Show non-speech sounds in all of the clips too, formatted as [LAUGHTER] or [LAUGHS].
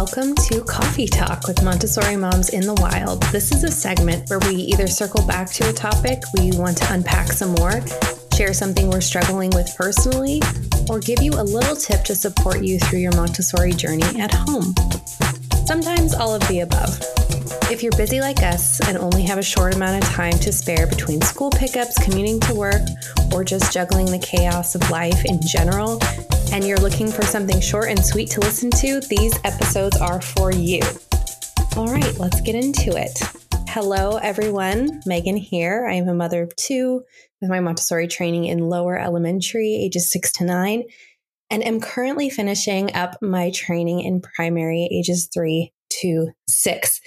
Welcome to Coffee Talk with Montessori Moms in the Wild. This is a segment where we either circle back to a topic we want to unpack some more, share something we're struggling with personally, or give you a little tip to support you through your Montessori journey at home. Sometimes all of the above. If you're busy like us and only have a short amount of time to spare between school pickups, commuting to work, or just juggling the chaos of life in general, and you're looking for something short and sweet to listen to, these episodes are for you. All right, let's get into it. Hello, everyone. Megan here. I am a mother of two with my Montessori training in lower elementary, ages six to nine, and am currently finishing up my training in primary, ages three to six.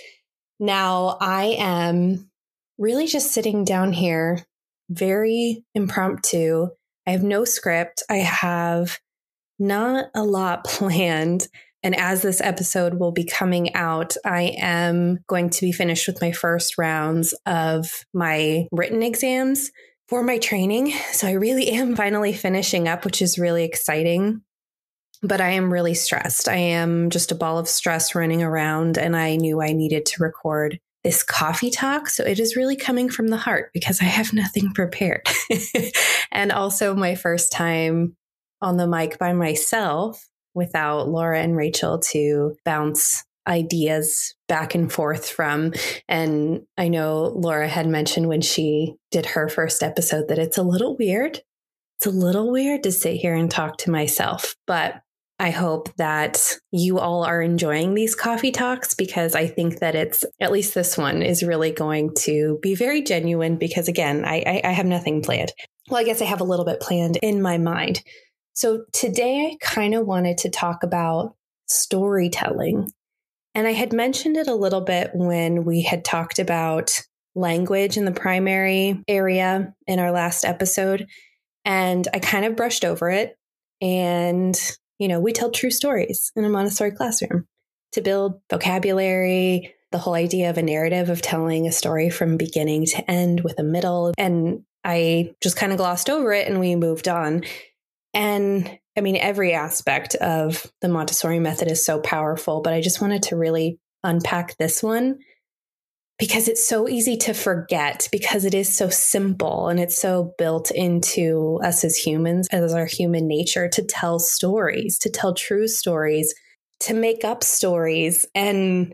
Now, I am really just sitting down here, very impromptu. I have no script. I have not a lot [LAUGHS] planned. And as this episode will be coming out, I am going to be finished with my first rounds of my written exams for my training. So I really am [LAUGHS] finally finishing up, which is really exciting. But I am really stressed. I am just a ball of stress running around, and I knew I needed to record this coffee talk. So it is really coming from the heart because I have [LAUGHS] nothing prepared. and also, my first time on the mic by myself without Laura and Rachel to bounce ideas back and forth from. And I know Laura had mentioned when she did her first episode that it's a little weird. It's a little weird to sit here and talk to myself, but I hope that you all are enjoying these coffee talks because I think that it's, at least this one, is really going to be very genuine because, again, I, I, I have nothing planned. Well, I guess I have a little bit planned in my mind. So today I kind of wanted to talk about storytelling. And I had mentioned it a little bit when we had talked about language in the primary area in our last episode. And I kind of brushed over it. And, you know, we tell true stories in a Montessori classroom to build vocabulary, the whole idea of a narrative of telling a story from beginning to end with a middle. And I just kind of glossed over it and we moved on. And I mean, every aspect of the Montessori method is so powerful, but I just wanted to really unpack this one because it's so easy to forget because it is so simple and it's so built into us as humans, as our human nature to tell stories, to tell true stories, to make up stories. And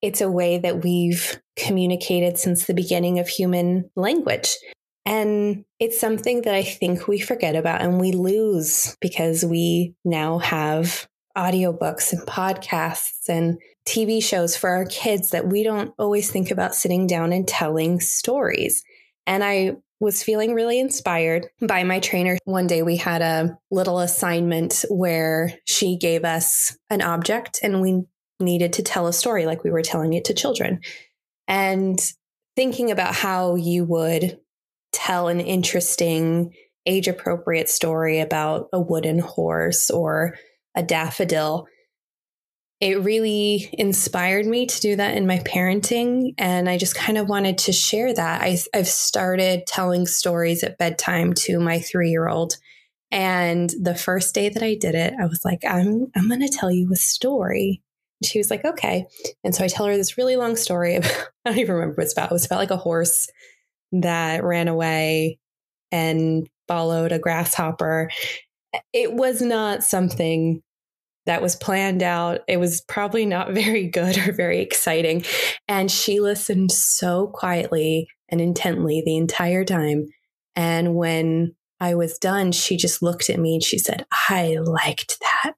it's a way that we've communicated since the beginning of human language. And it's something that I think we forget about and we lose because we now have audiobooks and podcasts and TV shows for our kids that we don't always think about sitting down and telling stories. And I was feeling really inspired by my trainer. One day we had a little assignment where she gave us an object and we needed to tell a story like we were telling it to children. And thinking about how you would tell an interesting, age appropriate story about a wooden horse or a daffodil. It really inspired me to do that in my parenting. And I just kind of wanted to share that. I, I've started telling stories at bedtime to my three year old. And the first day that I did it, I was like, I'm, I'm going to tell you a story. And she was like, okay. And so I tell her this really long story. About, [LAUGHS] I don't even remember what it's about. It was about like a horse that ran away and followed a grasshopper. It was not something that was planned out. It was probably not [LAUGHS] very good or very exciting. And she listened so quietly and intently the entire time. And when I was done, she just looked at me and she said, I liked that.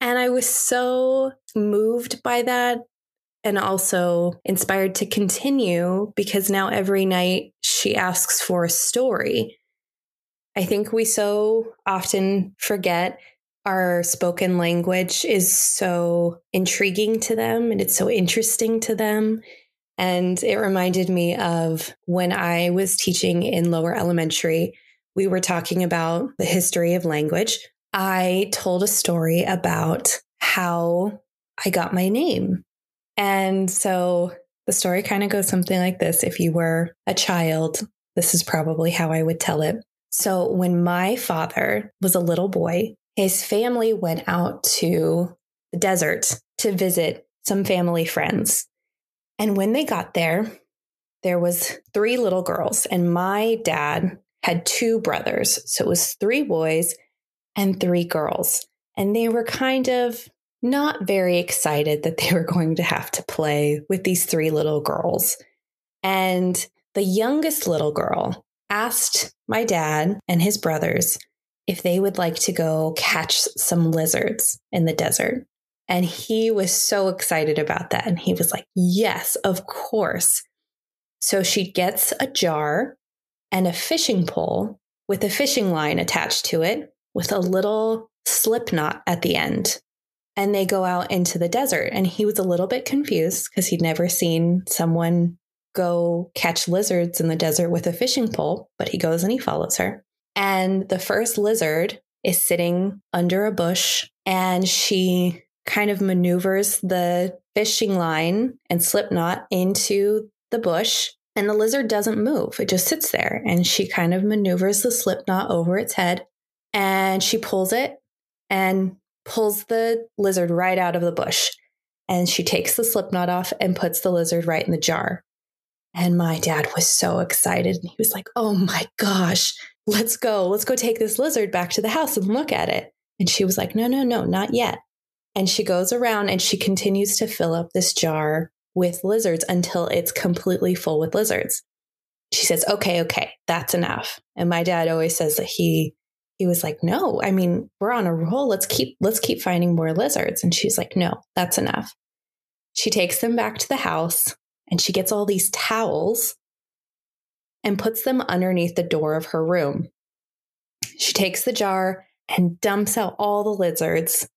And I was so moved by that and also inspired to continue because now every night she asks for a story. I think we so often forget our spoken language is so intriguing to them and it's so interesting to them. And it reminded me of when I was teaching in lower elementary, we were talking about the history of language. I told a story about how I got my name and so the story kind of goes something like this. If you were a child, this is probably how I would tell it. So when my father was a little boy, his family went out to the desert to visit some family friends. And when they got there, there was three little girls and my dad had two brothers. So it was three boys and three girls. And they were kind of not very excited that they were going to have to play with these three little girls. And the youngest little girl asked my dad and his brothers if they would like to go catch some lizards in the desert. And he was so excited about that. And he was like, Yes, of course. So she gets a jar and a fishing pole with a fishing line attached to it with a little slip knot at the end. And they go out into the desert. And he was a little bit confused because he'd never seen someone go catch lizards in the desert with a fishing pole, but he goes and he follows her. And the first lizard is sitting under a bush and she kind of maneuvers the fishing line and slip knot into the bush and the lizard doesn't move. It just sits there and she kind of maneuvers the slip knot over its head and she pulls it and pulls the lizard right out of the bush. And she takes the slip knot off and puts the lizard right in the jar. And my dad was so excited. And he was like, Oh my gosh, let's go. Let's go take this lizard back to the house and look at it. And she was like, No, no, no, not yet. And she goes around and she continues to fill up this jar with lizards until it's completely full with lizards. She says, "Okay, okay, that's enough." And my dad always says that he he was like, "No, I mean, we're on a roll. Let's keep let's keep finding more lizards." And she's like, "No, that's enough." She takes them back to the house and she gets all these towels and puts them underneath the door of her room. She takes the jar and dumps out all the lizards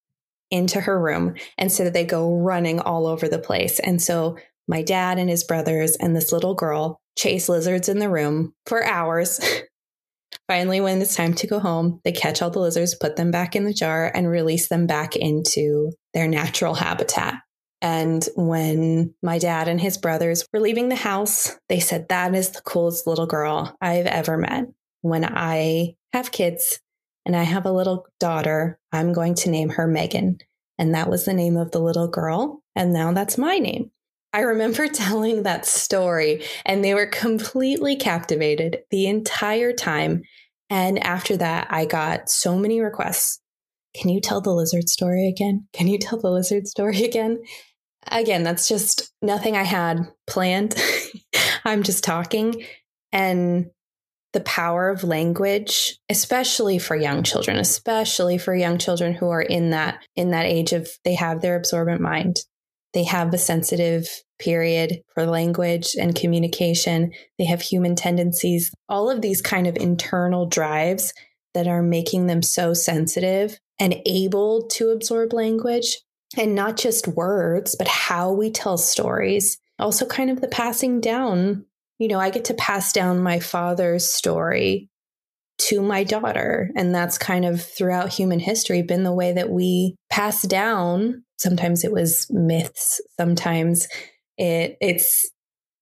into her room. And so they go running all over the place. And so my dad and his brothers and this little girl chase lizards in the room for hours. [LAUGHS] Finally, when it's time to go home, they catch all the lizards, put them back in the jar, and release them back into their natural habitat. And when my dad and his brothers were leaving the house, they said, That is the coolest little girl I've ever met. When I have kids, and I have a little daughter. I'm going to name her Megan. And that was the name of the little girl. And now that's my name. I remember [LAUGHS] telling that story, and they were completely captivated the entire time. And after that, I got so many requests. Can you tell the lizard story again? Can you tell the lizard story again? Again, that's just nothing I had planned. [LAUGHS] I'm just talking. And the power of language especially for young children especially for young children who are in that in that age of they have their absorbent mind they have a sensitive period for language and communication they have human tendencies all of these kind of internal drives that are making them so sensitive and able to absorb language and not just words but how we tell stories also kind of the passing down you know, I get to pass down my father's story to my daughter. And that's kind of throughout human history been the way that we pass down. Sometimes it was myths, sometimes it, it's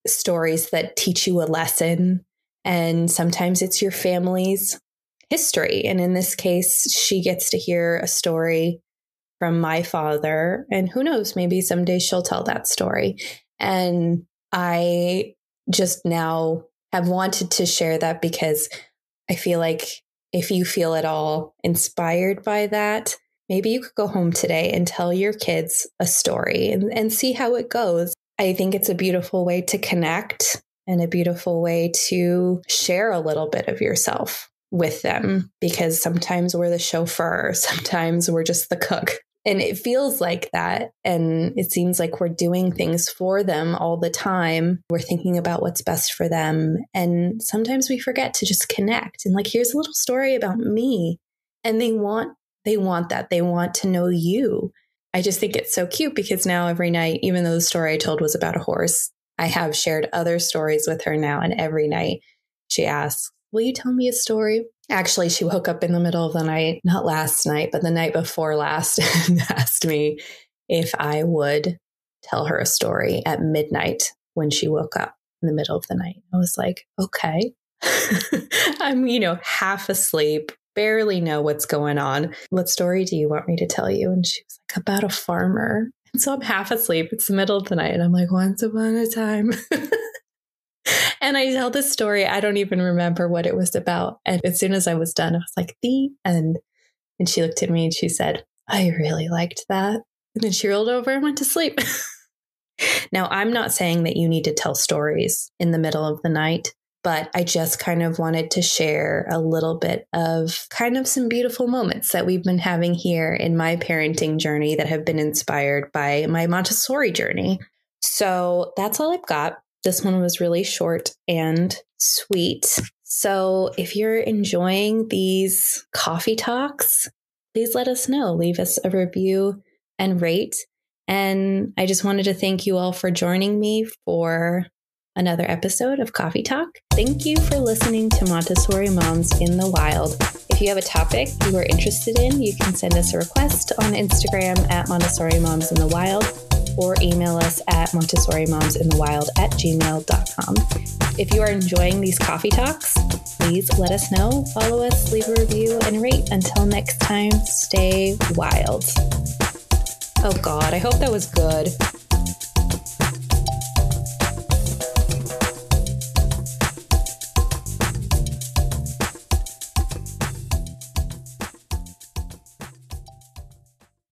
stories that teach you a lesson, and sometimes it's your family's history. And in this case, she gets to hear a story from my father. And who knows, maybe someday she'll tell that story. And I just now have wanted to share that because I feel like if you feel at all inspired by that, maybe you could go home today and tell your kids a story and, and see how it goes. I think it's a beautiful way to connect and a beautiful way to share a little bit of yourself with them because sometimes we're the chauffeur, [LAUGHS] sometimes we're just the cook. And it feels like that. And it seems like we're doing things for them all the time. We're thinking about what's best for them. And sometimes we forget to just connect. And like here's a little story about me. And they want they want that. They want to know you i just think it's so cute because now every night even though the story i told was about a horse i have shared other stories with her now and every night she asks will you tell me a story Actually, she woke up in the middle of the night, not last night, but the night before last, [LAUGHS] and asked me if I would tell her a story at midnight when she woke up in the middle of the night. I was like, okay. [LAUGHS] I'm, you know, half asleep, barely know what's going on. What story do you want me to tell you? And she was like, about a farmer. And so I'm half asleep. It's the middle of the night. And I'm like, once upon a time. [LAUGHS] and I tell this story. I don't even remember what it was about. And as soon as I was done, I was like, the end. And she looked at me and she said, I really liked that. And then she rolled over and went to sleep. [LAUGHS] now, I'm not saying that you need to tell stories in the middle of the night but I just kind of wanted to share a little bit of kind of some beautiful moments that we've been having here in my parenting journey that have been inspired by my Montessori journey. So that's all I've got. This one was really short and sweet. So if you're enjoying these coffee talks, please let us know. Leave us a review and rate. And I just wanted to thank you all for joining me for another episode of Coffee Talk. Thank you for listening to Montessori Moms in the Wild. If you have a topic you are interested in, you can send us a request on Instagram at Montessori Moms in the Wild or email us at Montessori Moms in the Wild at gmail.com. If you are enjoying these coffee talks, please let us know, follow us, leave a review, and rate. Until next time, stay wild. Oh God, I hope that was good.